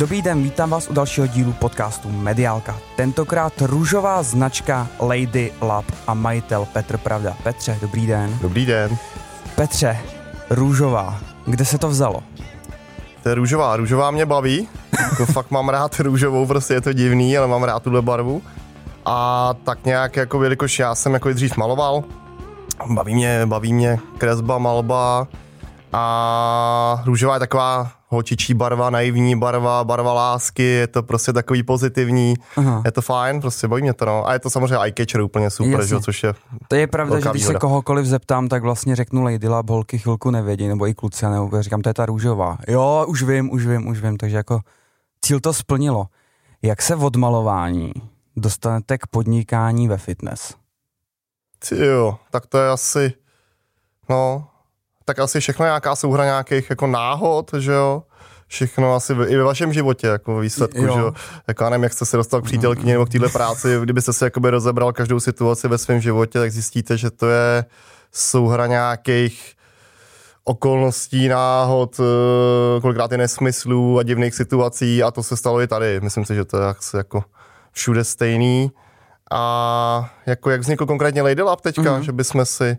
Dobrý den, vítám vás u dalšího dílu podcastu Mediálka. Tentokrát růžová značka Lady Lab a majitel Petr Pravda. Petře, dobrý den. Dobrý den. Petře, růžová, kde se to vzalo? To je růžová, růžová mě baví, jako fakt mám rád růžovou, prostě je to divný, ale mám rád tuhle barvu. A tak nějak, jako jelikož já jsem jako dřív maloval, baví mě, baví mě kresba, malba a růžová je taková holčičí barva, naivní barva, barva lásky, je to prostě takový pozitivní, Aha. je to fajn, prostě baví mě to, no. A je to samozřejmě eye-catcher úplně super, že, což je To je pravda, že když výhoda. se kohokoliv zeptám, tak vlastně řeknu Lady Lab, holky chvilku nevědí, nebo i kluci, nebo říkám, to je ta růžová. Jo, už vím, už vím, už vím, takže jako cíl to splnilo. Jak se od malování dostanete k podnikání ve fitness? Jo, tak to je asi, no, tak asi všechno nějaká souhra nějakých jako náhod, že jo? všechno asi i ve vašem životě, jako výsledku, jo. že jo? Jako já nevím, jak jste se dostal k přítelkyni nebo k téhle práci, kdybyste se jakoby rozebral každou situaci ve svém životě, tak zjistíte, že to je souhra nějakých okolností, náhod, eh, kolikrát i nesmyslů a divných situací a to se stalo i tady. Myslím si, že to je jako všude stejný. A jako jak vznikl konkrétně Lady Lab teďka, mm-hmm. že bychom si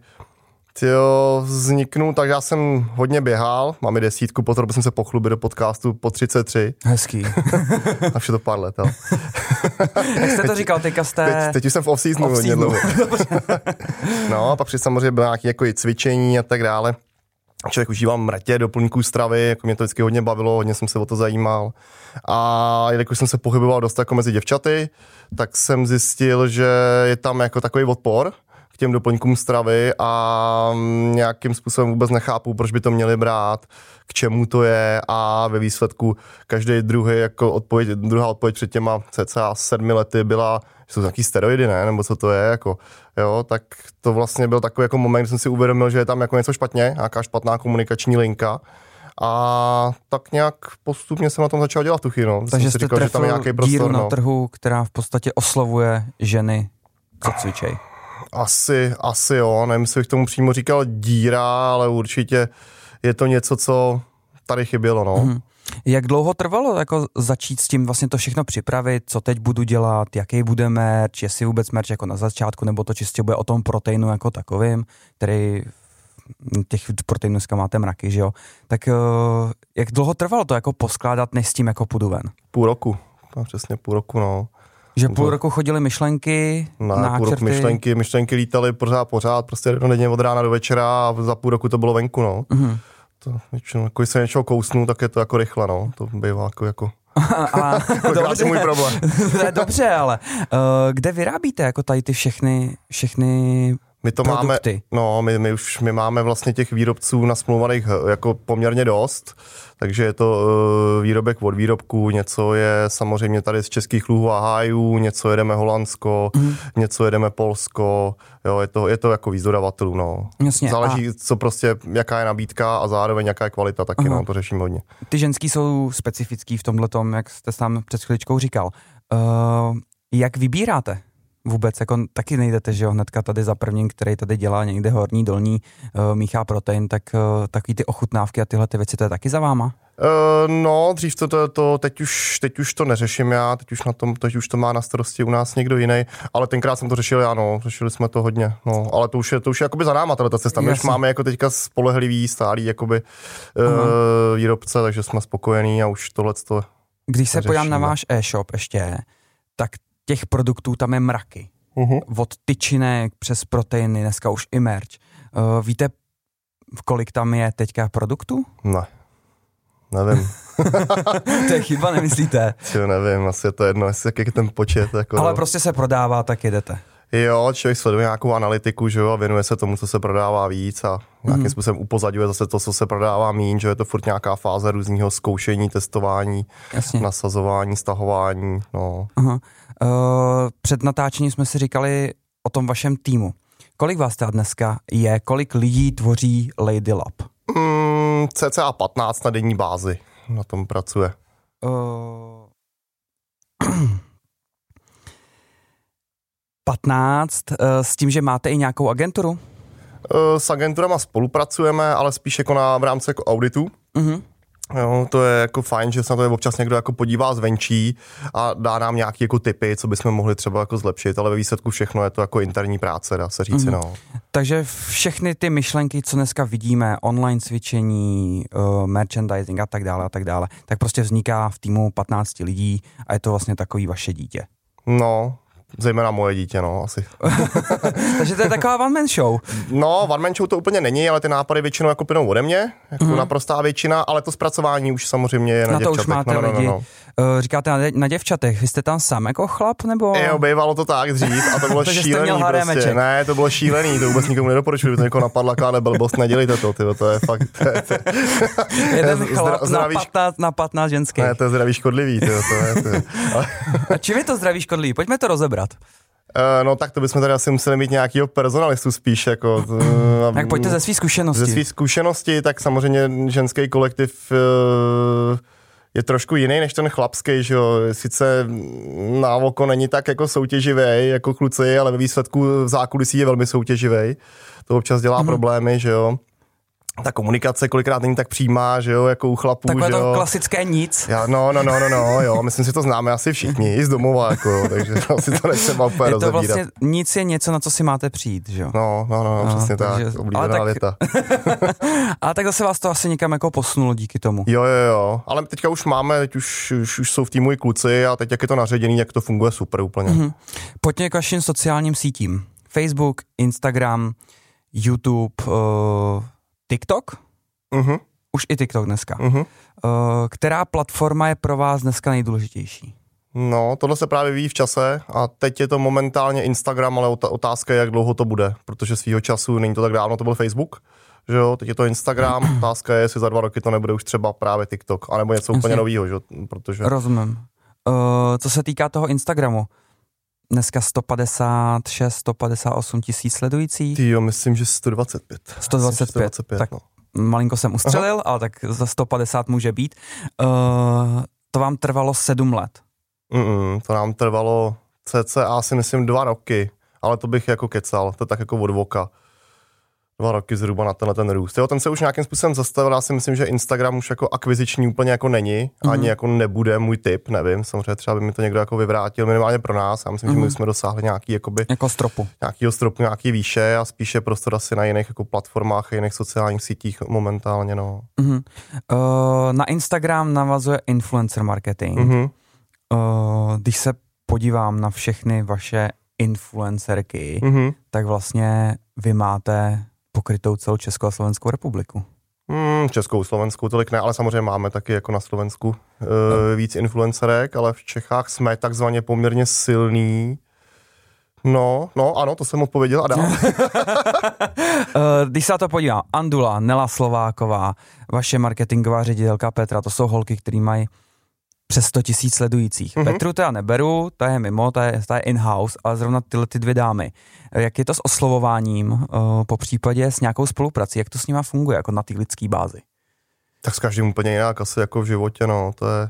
Jo, vzniknul, tak já jsem hodně běhal, mám i desítku, potom jsem se pochlubil do podcastu po 33. Hezký. a vše to pár let, jo. Jak jste to říkal, teďka jste... Teď, teď už jsem v off-seasonu off hodně dlouho. no, a pak při samozřejmě bylo nějaké jako cvičení a tak dále. Člověk užíval mrtě doplňků stravy, jako mě to vždycky hodně bavilo, hodně jsem se o to zajímal. A jelikož jsem se pohyboval dost jako mezi děvčaty, tak jsem zjistil, že je tam jako takový odpor, těm doplňkům stravy a nějakým způsobem vůbec nechápu, proč by to měli brát, k čemu to je a ve výsledku každý druhý jako odpověď, druhá odpověď před těma cca sedmi lety byla, že jsou nějaký steroidy, ne, nebo co to je, jako, jo, tak to vlastně byl takový jako moment, kdy jsem si uvědomil, že je tam jako něco špatně, nějaká špatná komunikační linka a tak nějak postupně jsem na tom začal dělat tu chvíli. Takže jste říkal, že tam je nějaký prostor, díru na no. trhu, která v podstatě oslovuje ženy, co cvičej. Asi, asi jo, nevím, jestli bych tomu přímo říkal díra, ale určitě je to něco, co tady chybělo, no. Mm-hmm. Jak dlouho trvalo jako začít s tím vlastně to všechno připravit, co teď budu dělat, jaký bude merch, jestli vůbec merch jako na začátku, nebo to čistě bude o tom proteinu jako takovým, který těch proteinů dneska máte mraky, že jo? Tak uh, jak dlouho trvalo to jako poskládat, než s tím jako půjdu ven? Půl roku, no, přesně půl roku, no. Že půl roku chodili myšlenky, na náčrty. půl roku myšlenky, myšlenky lítaly pořád, pořád, prostě denně od rána do večera a za půl roku to bylo venku, no. Mm-hmm. To většinou, jako když se něčeho kousnu, tak je to jako rychle, no. To bývá jako, jako a, dobře, můj problém. dobře, ale uh, kde vyrábíte jako tady ty všechny, všechny my to produkty. máme, no, my, my už my máme vlastně těch výrobců nasmluvaných eh, jako poměrně dost, takže je to uh, výrobek od výrobku, něco je samozřejmě tady z českých luhů a hájů, něco jedeme Holandsko, mm. něco jedeme Polsko, jo, je to, je to jako víc dodavatelů, no. Jasně, Záleží, a... co prostě, jaká je nabídka a zároveň jaká je kvalita, taky, uh-huh. no, to řeším hodně. Ty ženský jsou specifický v tomhle tom, jak jste sám před chviličkou říkal. Uh, jak vybíráte vůbec jako taky nejdete, že jo, hnedka tady za prvním, který tady dělá někde horní, dolní, uh, míchá protein, tak uh, takový ty ochutnávky a tyhle ty věci, to je taky za váma? Uh, no, dřív to, to, to teď, už, teď už to neřeším já, teď už, na tom, teď už to má na starosti u nás někdo jiný, ale tenkrát jsem to řešil já, no, řešili jsme to hodně, no, ale to už je, to už je jakoby za náma ta cesta, my už máme jako teďka spolehlivý, stálý jakoby uh, výrobce, takže jsme spokojení a už tohle to Když se podívám na váš e-shop ještě, tak těch produktů tam je mraky. Uh-huh. Od tyčinek přes proteiny, dneska už i merch. Uh, víte, kolik tam je teďka produktů? Ne, nevím. to je chyba, nemyslíte? Jo, nevím, asi je to jedno, jestli jak je ten počet. Jako... Ale prostě se prodává, tak jedete. Jo, člověk sleduje nějakou analytiku, že jo, a věnuje se tomu, co se prodává víc a nějakým mm. způsobem upozadňuje zase to, co se prodává míň, že je to furt nějaká fáze různého zkoušení, testování, Jasně. nasazování, stahování, no. Uh-huh. Uh, před natáčením jsme si říkali o tom vašem týmu. Kolik vás teda dneska je, kolik lidí tvoří Lady Lab? Mm, cca 15 na denní bázi na tom pracuje. Uh, 15 uh, s tím, že máte i nějakou agenturu? Uh, s agenturama spolupracujeme, ale spíš jako na, v rámci jako auditu. Uh-huh Jo, to je jako fajn, že se na to je občas někdo jako podívá zvenčí a dá nám nějaké jako typy, co bychom mohli třeba jako zlepšit, ale ve výsledku všechno je to jako interní práce, dá se říci, mm-hmm. no. Takže všechny ty myšlenky, co dneska vidíme, online cvičení, uh, merchandising a tak dále a tak dále, tak prostě vzniká v týmu 15 lidí a je to vlastně takový vaše dítě. No, Zejména moje dítě, no, asi. Takže to je taková one man show. No, one man show to úplně není, ale ty nápady většinou jako plynou ode mě, jako mm. naprostá většina, ale to zpracování už samozřejmě je na, na to už máte no, no, no, no. Uh, říkáte na, na děvčatech, vy jste tam sám jako chlap, nebo? Jo, bývalo to tak dřív a to bylo šílený prostě. Ne, to bylo šílený, to vůbec nikomu nedoporučuju, to jako napadla kále blbost, nedělejte to, tyjo, to je fakt... To je, to je, Jeden chlap zdraví, na, 15, na 15 ženských. Ne, to je zdraví škodlivý, tyjo, to je, to je. A čím je to zdraví škodlivý? Pojďme to rozebrat. Uh, no tak to bychom tady asi museli mít nějakého personalistu spíš. Jako, uh, tak pojďte ze svých zkušeností. Ze svých zkušeností, tak samozřejmě ženský kolektiv uh, je trošku jiný než ten chlapský, že jo. Sice na oko není tak jako soutěživý jako kluci, ale ve výsledku v zákulisí je velmi soutěživý. To občas dělá mm-hmm. problémy, že jo ta komunikace kolikrát není tak přímá, že jo, jako u chlapů, Takové že jo. to klasické nic. Já, no, no, no, no, no, jo, myslím si to známe asi všichni, i z domova, jako, takže si to nechceme úplně je to vlastně, nic je něco, na co si máte přijít, že jo. No, no, no, no přesně takže, tak, oblíbená ale tak, věta. ale tak zase vás to asi někam jako posunulo díky tomu. Jo, jo, jo, ale teďka už máme, teď už, už, už jsou v týmu i kluci a teď jak je to naředěný, jak to funguje super úplně. Mm-hmm. Pojďme k vašim sociálním sítím. Facebook, Instagram, YouTube, uh, TikTok? Uh-huh. Už i TikTok dneska. Uh-huh. Uh, která platforma je pro vás dneska nejdůležitější? No, tohle se právě ví v čase a teď je to momentálně Instagram, ale otázka je, jak dlouho to bude, protože svýho času, není to tak dávno, to byl Facebook, že jo, teď je to Instagram, otázka je, jestli za dva roky to nebude už třeba právě TikTok, anebo něco úplně nového, že protože... Rozumím. Uh, co se týká toho Instagramu, dneska 156, 158 tisíc sledujících. Ty jo, myslím, že 125. 125, 125 tak no malinko jsem ustřelil, Aha. ale tak za 150 může být. Uh, to vám trvalo sedm let. Mm-mm, to nám trvalo cca si myslím dva roky, ale to bych jako kecal, to tak jako od voka dva roky zhruba na tenhle ten růst. Jo, ten se už nějakým způsobem zastavil, já si myslím, že Instagram už jako akviziční úplně jako není, mm-hmm. ani jako nebude můj typ, nevím, samozřejmě třeba by mi to někdo jako vyvrátil, minimálně pro nás, já myslím, mm-hmm. že my mhm. jsme dosáhli nějaký jakoby, jako stropu. nějakýho stropu, nějaký výše a spíše prostor asi na jiných jako platformách a jiných sociálních sítích momentálně, no. Mm-hmm. Uh, na Instagram navazuje influencer marketing. Mm-hmm. Uh, když se podívám na všechny vaše influencerky, mm-hmm. tak vlastně vy máte pokrytou celou Českou a Slovenskou republiku. Hmm, Českou, Slovenskou tolik ne, ale samozřejmě máme taky jako na Slovensku e, no. víc influencerek, ale v Čechách jsme takzvaně poměrně silný. No, no, ano, to jsem odpověděl a dál. Eh, když se na to podívám, Andula, Nela Slováková, vaše marketingová ředitelka Petra, to jsou holky, které mají přes 100 tisíc sledujících. Mm-hmm. Petru to já neberu, ta je mimo, ta je, ta je in-house, ale zrovna tyhle ty dvě dámy. Jak je to s oslovováním, uh, po případě s nějakou spoluprací, jak to s nima funguje, jako na té lidské bázi? Tak s každým úplně jinak, asi jako v životě, no, to je,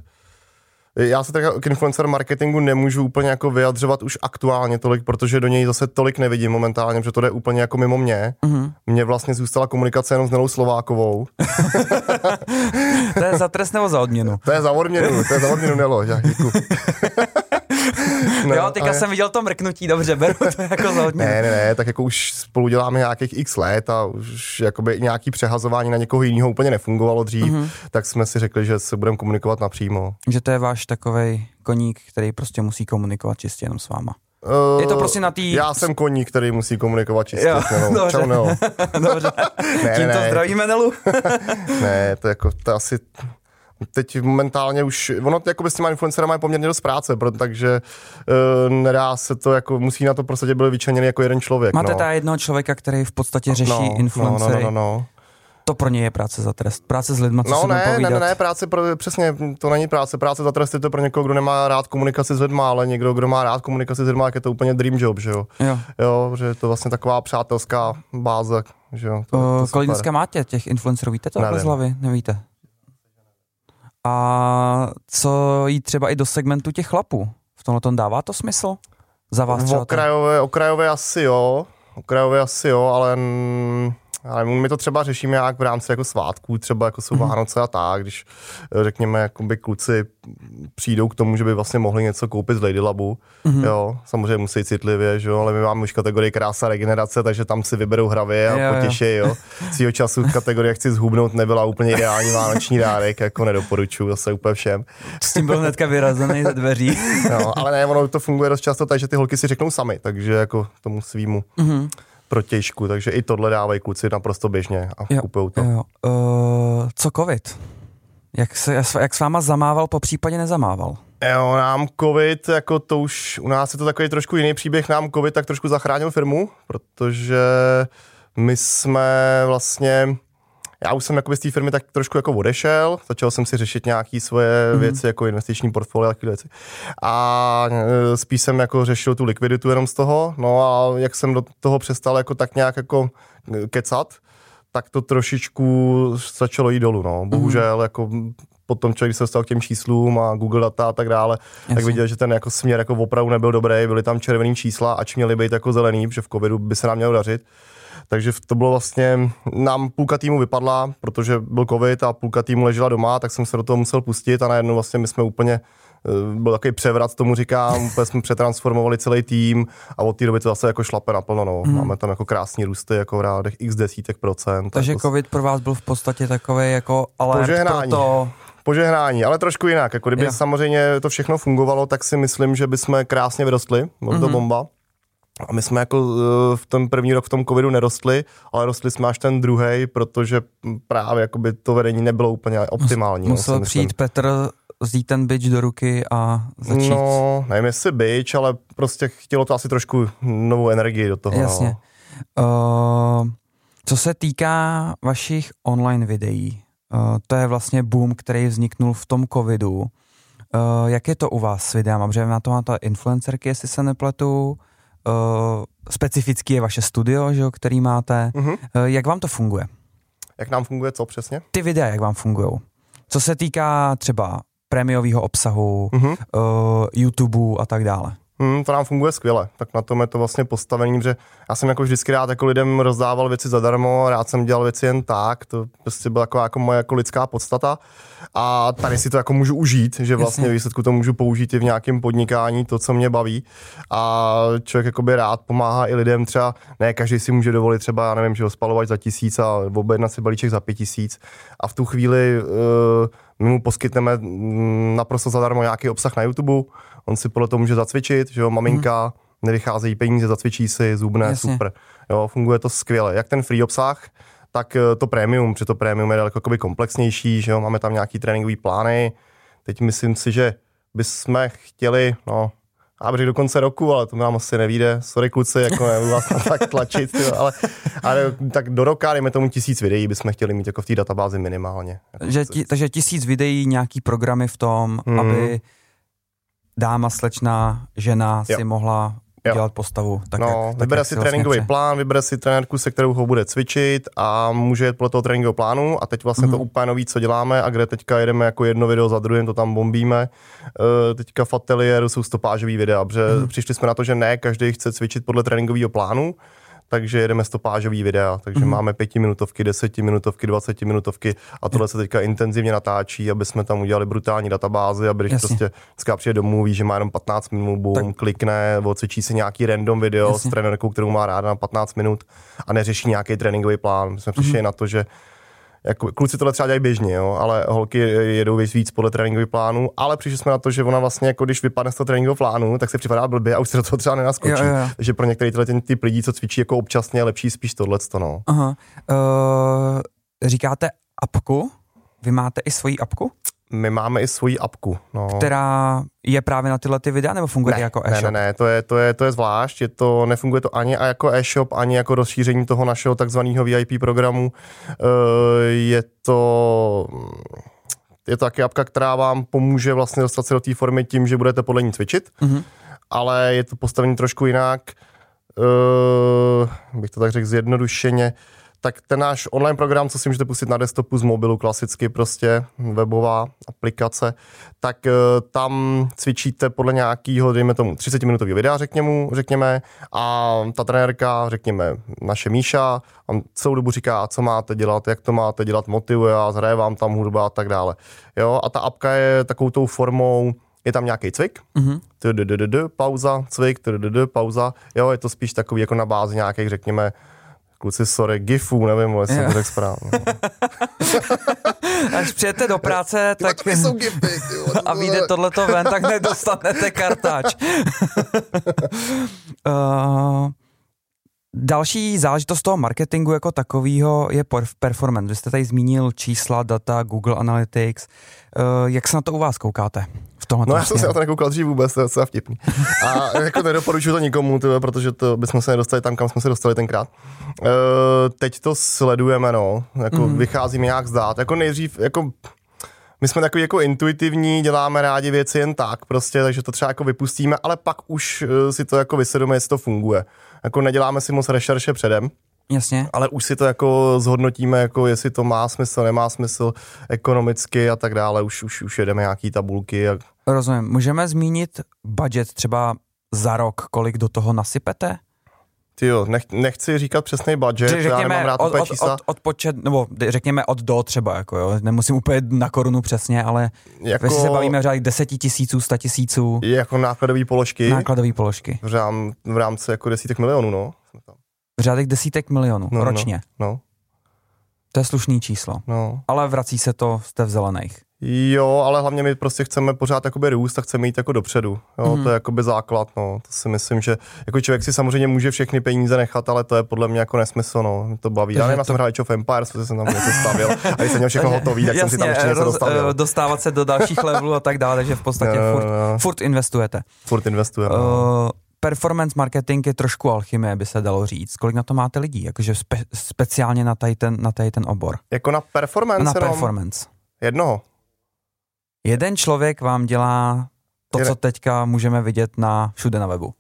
já se tak k influencer marketingu nemůžu úplně jako vyjadřovat už aktuálně tolik, protože do něj zase tolik nevidím momentálně, protože to jde úplně jako mimo mě. Mm-hmm. Mně vlastně zůstala komunikace jenom s Nelou Slovákovou. to je za trest nebo za odměnu? to je za odměnu, to je za odměnu Nelo, já no, jo, teďka ale... jsem viděl to mrknutí, dobře, beru to jako za odměnu. Ne, ne, ne, tak jako už spolu děláme nějakých x let a už jakoby nějaký přehazování na někoho jiného úplně nefungovalo dřív, mm-hmm. tak jsme si řekli, že se budeme komunikovat napřímo. Že to je váš takový koník, který prostě musí komunikovat čistě jenom s váma. Uh, je to prostě na tý... Já jsem koník, který musí komunikovat čistě jo, s Nelou. Dobře. Čau, Nelo. dobře. ne, Tímto ne, zdravíme Nelu. ne, to, jako, to asi teď momentálně už, ono jako s těma influencerama je poměrně dost práce, proto, takže uh, nedá se to, jako musí na to prostě byl vyčleněný jako jeden člověk. Máte no. ta jednoho člověka, který v podstatě řeší no, influencery. No, no, no, no, no. To pro ně je práce za trest. Práce s lidmi, co no, se ne, ne, ne, ne, práce pro, přesně, to není práce. Práce za trest je to pro někoho, kdo nemá rád komunikaci s lidmi, ale někdo, kdo má rád komunikaci s lidmi, je to úplně dream job, že jo? Jo. jo že je to vlastně taková přátelská báze, že jo? To, uh, to kolik dneska máte těch influencerů, víte to z hlavy? Nevíte? A co jí třeba i do segmentu těch chlapů? V tomhle tom dává to smysl? Za vás třeba okrajové, okrajové asi jo, okrajové asi jo, ale Ale my to třeba řešíme jak v rámci jako svátků, třeba jako jsou mm-hmm. Vánoce a tak, když eh, řekněme, jakoby kluci přijdou k tomu, že by vlastně mohli něco koupit z Lady Labu, mm-hmm. jo, samozřejmě musí citlivě, že jo, ale my máme už kategorii krása regenerace, takže tam si vyberou hravě a jo, potěší, jo. Svýho času kategorie chci zhubnout nebyla úplně ideální vánoční dárek, jako nedoporučuju zase úplně všem. S tím byl hnedka vyrazený ze dveří. no, ale ne, ono to funguje dost často tak, že ty holky si řeknou sami, takže jako tomu svýmu. Mm-hmm protěžku, takže i tohle dávají kluci naprosto běžně a kupují to. Jo. Uh, co covid? Jak, se, jak s váma zamával, po případě nezamával? Jo, nám covid, jako to už, u nás je to takový trošku jiný příběh, nám covid tak trošku zachránil firmu, protože my jsme vlastně, já už jsem jako z té firmy tak trošku jako odešel, začal jsem si řešit nějaké svoje mm-hmm. věci, jako investiční portfolio a takové věci. A e, spíš jsem jako řešil tu likviditu jenom z toho, no a jak jsem do toho přestal jako tak nějak jako kecat, tak to trošičku začalo jít dolů, no. Bohužel, mm. jako potom člověk se dostal k těm číslům a Google data a tak dále, Jasně. tak viděl, že ten jako směr jako opravdu nebyl dobrý, byly tam červený čísla, ač měly být jako zelený, protože v covidu by se nám mělo dařit. Takže to bylo vlastně, nám půlka týmu vypadla, protože byl covid a půlka týmu ležela doma, tak jsem se do toho musel pustit a najednou vlastně my jsme úplně eh, byl takový převrat, tomu říkám, úplně jsme přetransformovali celý tým a od té doby to zase jako šlape naplno, no. Mm. Máme tam jako krásný růsty, jako v rádech x desítek procent. Takže jako covid pro vás byl v podstatě takový jako pro to... Požehnání, ale trošku jinak. Jako kdyby jo. samozřejmě to všechno fungovalo, tak si myslím, že bychom krásně vyrostli. Bylo to mm-hmm. bomba. A my jsme jako eh, v ten první rok v tom covidu nerostli, ale rostli jsme až ten druhý, protože právě jakoby to vedení nebylo úplně optimální. No, musel no, přijít Petr vzít ten byč do ruky a začít. No, nevím jestli byč, ale prostě chtělo to asi trošku novou energii do toho. Jasně. No. Uh, co se týká vašich online videí, uh, to je vlastně boom, který vzniknul v tom covidu. Uh, jak je to u vás s videama? Protože na to máte influencerky, jestli se nepletu. Uh, specifický je vaše studio, že jo, který máte. Uh-huh. Uh, jak vám to funguje? Jak nám funguje co přesně? Ty videa, jak vám fungují? Co se týká třeba prémiového obsahu, uh-huh. uh, YouTube a tak dále. Hmm, to nám funguje skvěle, tak na tom je to vlastně postavení, že já jsem jako vždycky rád jako lidem rozdával věci zadarmo, rád jsem dělal věci jen tak, to prostě byla jako, jako moje jako lidská podstata. A tady si to jako můžu užít, že vlastně Jasně. výsledku to můžu použít i v nějakém podnikání, to, co mě baví. A člověk jako by rád pomáhá i lidem třeba, ne každý si může dovolit třeba, já nevím, že ho spalovat za tisíc a objednat si balíček za pět tisíc. A v tu chvíli uh, my mu poskytneme mm, naprosto zadarmo nějaký obsah na YouTube, on si podle toho může zacvičit, že jo, maminka, hmm. nevycházejí peníze, zacvičí si, zubné, Jasně. super. Jo, funguje to skvěle. Jak ten free obsah, tak eh, to premium, protože to premium je daleko komplexnější, že jo, máme tam nějaký tréninkové plány. Teď myslím si, že bychom chtěli, no, a do konce roku, ale to nám asi nevíde. Sorry kluci, jako nebudu vás tak tlačit, tyjo, ale, ale, tak do roka, dejme tomu tisíc videí, bychom chtěli mít jako v té databázi minimálně. Jako že ti, takže tisíc videí, nějaký programy v tom, hmm. aby dáma, slečna, žena jo. si mohla jo. dělat postavu. Tak no, jak, tak vybere si tréninkový vlastně plán, vybere si trenérku, se kterou ho bude cvičit a může jít podle toho tréninkového plánu a teď vlastně mm. to mhm. úplně nový, co děláme a kde teďka jedeme jako jedno video za druhým, to tam bombíme. Uh, teďka v ateliéru jsou stopážový videa, protože mm. přišli jsme na to, že ne každý chce cvičit podle tréninkového plánu, takže jedeme stopážový videa, takže mm-hmm. máme pětiminutovky, desetiminutovky, dvacetiminutovky a tohle se teďka intenzivně natáčí, aby jsme tam udělali brutální databázy, aby když Jasně. prostě dneska přijde domů, ví, že má jenom 15 minut, boom, tak. klikne, odcvičí si nějaký random video Jasně. s trenérkou, kterou má ráda na 15 minut a neřeší nějaký tréninkový plán. My jsme přišli mm-hmm. na to, že jako, kluci tohle třeba dělají běžně, jo, ale holky jedou víc podle tréninkových plánů, ale přišli jsme na to, že ona vlastně, jako když vypadne z toho tréninkového plánu, tak se připadá blbě a už se do toho třeba nenaskočí. Jo, jo. Takže pro některé tyhle ten typ lidí, co cvičí jako občasně, je lepší spíš tohle. No. Aha. Uh, říkáte apku? Vy máte i svoji apku? My máme i svoji apku. No. Která je právě na tyhle ty videa, nebo funguje ne, jako e-shop? Ne, ne, ne, to je, to je, to je zvlášť, je to, nefunguje to ani jako e-shop, ani jako rozšíření toho našeho takzvaného VIP programu. Eh, je to je to taky apka, která vám pomůže vlastně dostat se do té formy tím, že budete podle ní cvičit, mm-hmm. ale je to postavení trošku jinak, uh, bych to tak řekl zjednodušeně, tak ten náš online program, co si můžete pustit na desktopu z mobilu, klasicky prostě webová aplikace, tak uh, tam cvičíte podle nějakého, dejme tomu, 30 minutového videa, řekněme, řekněme, a ta trenérka, řekněme, naše Míša, vám celou dobu říká, co máte dělat, jak to máte dělat, motivuje a zhraje vám tam hudba a tak dále. Jo, a ta apka je takovou tou formou, je tam nějaký cvik, mm-hmm. pauza, cvik, pauza, jo, je to spíš takový jako na bázi nějakých, řekněme, kluci, sorry, gifů, nevím, jestli jsem to řekl správně. Až přijete do práce, tak... Ty jsou gify, a vyjde tohleto ven, tak nedostanete kartáč. uh, Další záležitost toho marketingu jako takového je performance. Vy jste tady zmínil čísla, data, Google Analytics. Uh, jak se na to u vás koukáte? V tomhle no já jsem se na to nekoukal dřív vůbec, to je docela vtipný. A jako nedoporučuji to nikomu, tyhle, protože to bychom se nedostali tam, kam jsme se dostali tenkrát. Uh, teď to sledujeme, no. Jako mm. vycházíme nějak zdát. Jako nejdřív, jako my jsme takový jako intuitivní, děláme rádi věci jen tak prostě, takže to třeba jako vypustíme, ale pak už uh, si to jako vysvědomíme, jestli to funguje. Jako neděláme si moc rešerše předem, Jasně. Ale už si to jako zhodnotíme, jako jestli to má smysl, nemá smysl ekonomicky a tak dále. Už, už, už jedeme nějaký tabulky. A... Rozumím. Můžeme zmínit budget třeba za rok, kolik do toho nasypete? Ty jo, nech, nechci říkat přesný budget, řekněme, já nemám rád od, od, čísla. Od, od, počet, nebo řekněme od do třeba, jako jo, nemusím úplně na korunu přesně, ale jako, jestli se bavíme v řádech deseti tisíců, sta tisíců. Jako nákladové položky. Nákladové položky. V, rám, v rámci jako desítek milionů, no. V řádech desítek milionů no, no ročně. No, no. To je slušný číslo. No. Ale vrací se to té v zelených. Jo, ale hlavně my prostě chceme pořád jakoby růst a chceme jít jako dopředu. Jo, mm. To je jakoby základ, no. To si myslím, že jako člověk si samozřejmě může všechny peníze nechat, ale to je podle mě jako nesmysl, no. to baví. Já nevím, to... jsem hrál of Empires, protože jsem tam něco stavil a když jsem měl všechno hotový, tak Jasně, jsem si tam ještě něco dostavil. Eh, dostávat se do dalších levelů a tak dále, takže v podstatě no, furt, no. furt investujete. Furt investujeme. Uh, no. performance marketing je trošku alchymie, by se dalo říct. Kolik na to máte lidí, jakože spe, speciálně na tady ten, na tady ten obor? Jako na performance? Na performance. Jednoho. Jeden člověk vám dělá to, co teďka můžeme vidět na všude na webu.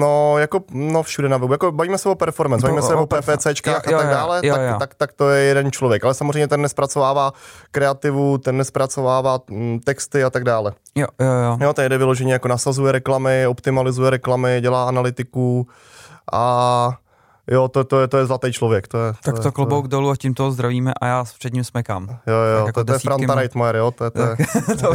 No, jako, no všude na webu, jako bavíme se o performance, bavíme se o, o PPCčkách a tak dále, jo, jo, tak, tak, tak, to je jeden člověk, ale samozřejmě ten nespracovává kreativu, ten nespracovává mm, texty a tak dále. Jo, jo, jo. Jo, ten jde vyloženě jako nasazuje reklamy, optimalizuje reklamy, dělá analytiku a Jo, to, to, je, to je zlatý člověk. To je, to tak to, je, klobouk to je... dolů a tím toho zdravíme a já před ním smekám. Jo, jo, jako to, to je Franta Reitmeier, jo, to je, to je,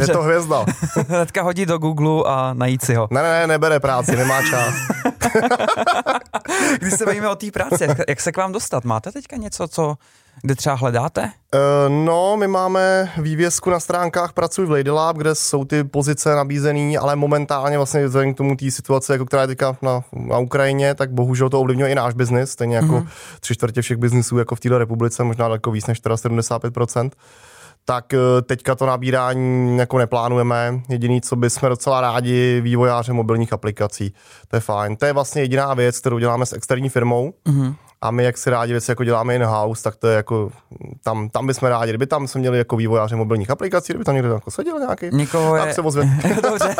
je to hvězda. Hnedka hodí do Google a najít si ho. Ne, ne, nebere práci, nemá čas. Když se bavíme o té práci, jak se k vám dostat? Máte teďka něco, co kde třeba hledáte? Uh, no, my máme vývězku na stránkách Pracuj v Lady Lab, kde jsou ty pozice nabízené, ale momentálně vlastně vzhledem k tomu té situace, jako která je teďka na, na Ukrajině, tak bohužel to ovlivňuje i náš biznis, stejně jako mm-hmm. tři čtvrtě všech biznisů jako v této republice, možná daleko víc než 75% tak eh, teďka to nabírání jako neplánujeme. Jediný, co bychom docela rádi, vývojáře mobilních aplikací. To je fajn. To je vlastně jediná věc, kterou děláme s externí firmou. Mm-hmm. A my, jak si rádi věci jako děláme in-house, tak to je jako, tam, tam bychom rádi, kdyby tam jsme měli jako vývojáře mobilních aplikací, kdyby tam někdo jako seděl nějaký, Někoho je... se Dobře,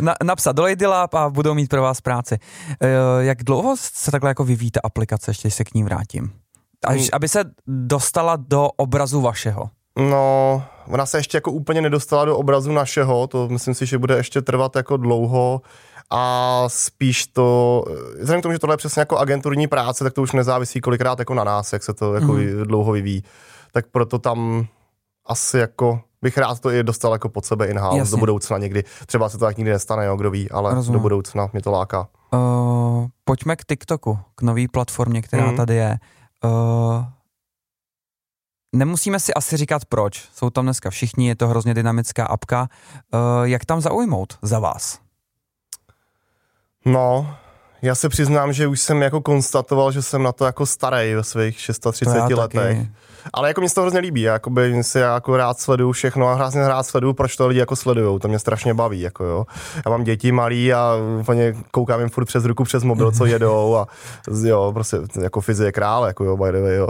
Na, napsat do Lady Lab a budou mít pro vás práci. Uh, jak dlouho se takhle jako vyvíjí ta aplikace, ještě se k ní vrátím? Až, hmm. aby se dostala do obrazu vašeho. No, ona se ještě jako úplně nedostala do obrazu našeho, to myslím si, že bude ještě trvat jako dlouho a spíš to, vzhledem k tomu, že tohle je přesně jako agenturní práce, tak to už nezávisí kolikrát jako na nás, jak se to jako mm. dlouho vyvíjí. Tak proto tam asi jako bych rád to i dostal jako pod sebe in-house do budoucna někdy. Třeba se to tak nikdy nestane, jo, kdo ví, ale Rozumím. do budoucna mě to láká. Uh, pojďme k TikToku, k nové platformě, která mm. tady je. Uh, Nemusíme si asi říkat proč. Jsou tam dneska všichni, je to hrozně dynamická apka. Uh, jak tam zaujmout za vás? No, já se přiznám, že už jsem jako konstatoval, že jsem na to jako starý ve svých 630 letech. Taky. Ale jako mě se to hrozně líbí, jakoby si jako rád sleduju všechno a hrozně rád sleduju, proč to lidi jako sledujou, to mě strašně baví, jako jo. Já mám děti malý a úplně koukám jim furt přes ruku, přes mobil, co jedou a jo, prostě jako fyzie král, jako jo, by the way, jo.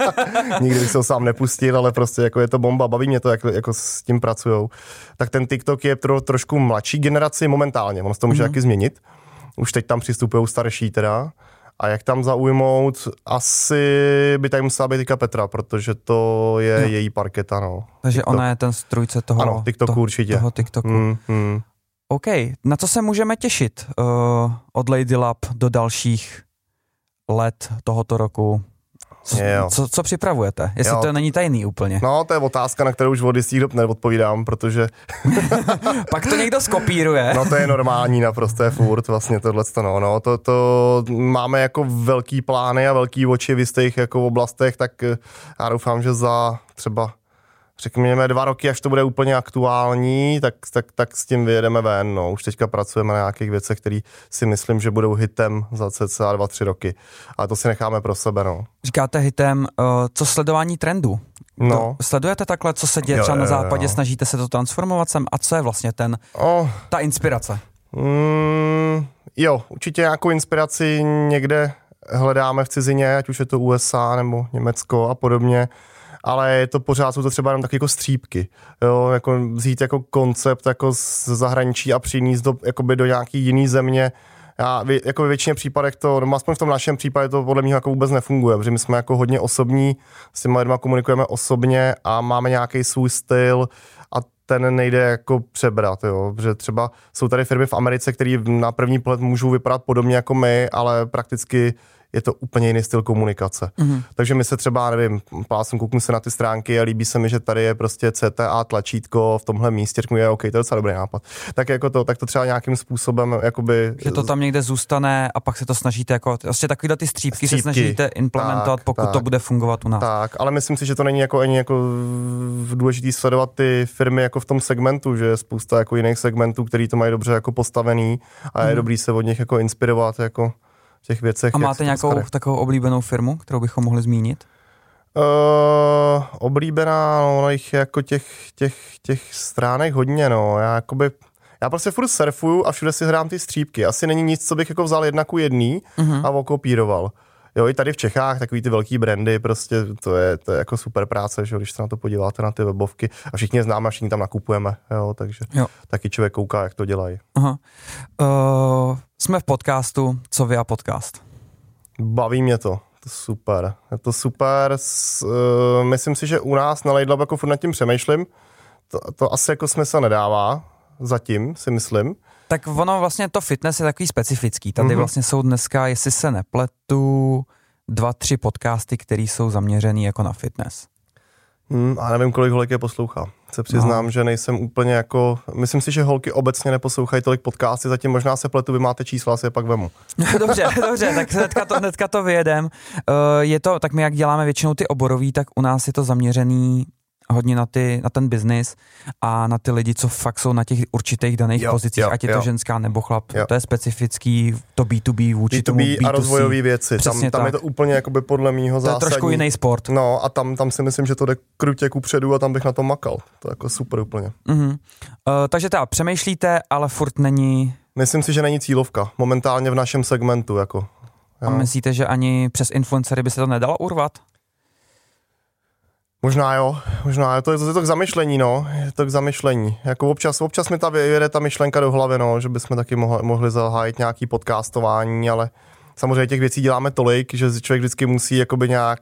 Nikdy bych se ho sám nepustil, ale prostě jako je to bomba, baví mě to, jak jako s tím pracujou. Tak ten TikTok je pro trošku mladší generaci momentálně, ono se to může mm-hmm. taky změnit. Už teď tam přistupují starší teda, A jak tam zaujmout, asi by tady musela být teďka Petra, protože to je jo. její parketa, no. Takže TikTok. ona je ten strujce toho, ano, TikToku toho, určitě. toho TikToku. Mm, mm. OK, na co se můžeme těšit uh, od Lady Lab do dalších let tohoto roku? Co, co, co připravujete? Jestli jo. to není tajný úplně. No, to je otázka, na kterou už od jistých dob neodpovídám, protože... Pak to někdo skopíruje. no to je normální, naprosto je furt vlastně tohle. No, no, to, to máme jako velký plány a velký oči v jistých jako oblastech, tak eh, já doufám, že za třeba řekněme dva roky, až to bude úplně aktuální, tak, tak, tak s tím vyjedeme ven. No. Už teďka pracujeme na nějakých věcech, které si myslím, že budou hitem za cca dva, tři roky. Ale to si necháme pro sebe. No. Říkáte hitem, uh, co sledování trendů? No. To sledujete takhle, co se děje třeba jo, jo, jo. na západě, snažíte se to transformovat sem a co je vlastně ten, oh. ta inspirace? Mm, jo, určitě nějakou inspiraci někde hledáme v cizině, ať už je to USA nebo Německo a podobně ale je to pořád, jsou to třeba jenom taky jako střípky. Jo, jako vzít jako koncept jako z zahraničí a přinést do, jakoby do nějaký jiný země, já, jako ve většině případech to, no aspoň v tom našem případě to podle mě jako vůbec nefunguje, protože my jsme jako hodně osobní, s těma lidma komunikujeme osobně a máme nějaký svůj styl a ten nejde jako přebrat, jo, protože třeba jsou tady firmy v Americe, které na první pohled můžou vypadat podobně jako my, ale prakticky je to úplně jiný styl komunikace. Mm-hmm. Takže my se třeba, nevím, pásem kouknu se na ty stránky a líbí se mi, že tady je prostě CTA tlačítko v tomhle místě, řeknu, je OK, to je docela dobrý nápad. Tak jako to, tak to třeba nějakým způsobem, jakoby... Že to tam někde zůstane a pak se to snažíte jako, vlastně takovýhle ty střípky, střípky se snažíte implementovat, tak, pokud tak, to bude fungovat u nás. Tak, ale myslím si, že to není jako ani jako důležitý sledovat ty firmy jako v tom segmentu, že je spousta jako jiných segmentů, který to mají dobře jako postavený a je mm. dobrý se od nich jako inspirovat jako těch věcech. A máte nějakou takovou oblíbenou firmu, kterou bychom mohli zmínit? Uh, oblíbená, no, jich jako těch, těch, těch stránek hodně, no, já jakoby, já prostě furt surfuju a všude si hrám ty střípky. Asi není nic, co bych jako vzal jedna ku jedný uh-huh. a okopíroval. Jo, i tady v Čechách takový ty velký brandy, prostě to je, to je jako super práce, že když se na to podíváte na ty webovky a všichni je známe a všichni tam nakupujeme, jo, takže jo. taky člověk kouká, jak to dělají. Aha. Uh, jsme v podcastu, co vy a podcast? Baví mě to, to super, je to super, s, uh, myslím si, že u nás na Laidlab jako furt nad tím přemýšlím, to, to asi jako smysl nedává, zatím si myslím, tak ono vlastně to fitness je takový specifický. Tady mm-hmm. vlastně jsou dneska, jestli se nepletu, dva, tři podcasty, které jsou zaměřený jako na fitness. Hmm, a nevím, kolik holek je poslouchá. Se přiznám, no. že nejsem úplně jako... Myslím si, že holky obecně neposlouchají tolik podcasty, zatím možná se pletu, vy máte čísla, asi je pak vemu. dobře, dobře, tak hnedka to, hnedka to vyjedem. Uh, je to, tak my jak děláme většinou ty oborový, tak u nás je to zaměřený hodně na, ty, na ten biznis a na ty lidi, co fakt jsou na těch určitých daných jo, pozicích, jo, ať je jo. to ženská nebo chlap. Jo. To je specifický, to B2B vůči B2B tomu B2C. a rozvojové věci. Tam, tam je to úplně jakoby podle mýho zásadní. To je trošku jiný sport. No a tam, tam si myslím, že to jde krutě ku předu a tam bych na to makal. To je jako super úplně. Uh-huh. Uh, takže teda přemýšlíte, ale furt není... Myslím si, že není cílovka. Momentálně v našem segmentu. Jako. A myslíte, že ani přes influencery by se to nedalo urvat? Možná jo, možná jo, to je, to je to k zamyšlení, no, je to k zamyšlení. Jako občas, občas mi ta vyjede ta myšlenka do hlavy, no, že bychom taky mohli, mohli zahájit nějaký podcastování, ale samozřejmě těch věcí děláme tolik, že člověk vždycky musí jakoby nějak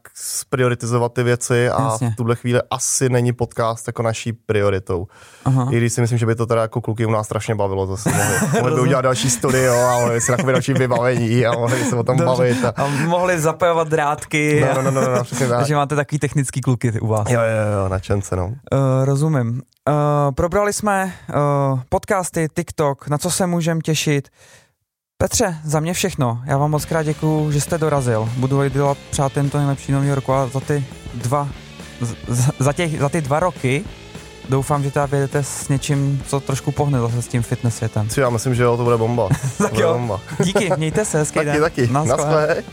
prioritizovat ty věci a Jasně. v tuhle chvíli asi není podcast jako naší prioritou. Aha. I když si myslím, že by to teda jako kluky u nás strašně bavilo zase. Mohli, mohli by udělat další studio a mohli si takové další vybavení a mohli se o tom Dobře. bavit. A... a mohli zapojovat drátky. No, no, no, no, no přesně tak. Takže máte takový technický kluky u vás. Jo, jo, jo, čence, no. Uh, rozumím. Uh, probrali jsme uh, podcasty, TikTok, na co se můžeme těšit. Petře, za mě všechno. Já vám moc krát děkuju, že jste dorazil. Budu dělat přát tento nejlepší nový rok a za ty dva, za, těch, za ty dva roky doufám, že teda vyjedete s něčím, co trošku pohne zase s tím fitness světem. Já myslím, že jo, to bude bomba. tak to jo, bomba. díky, mějte se, hezký taky, den. Taky, taky.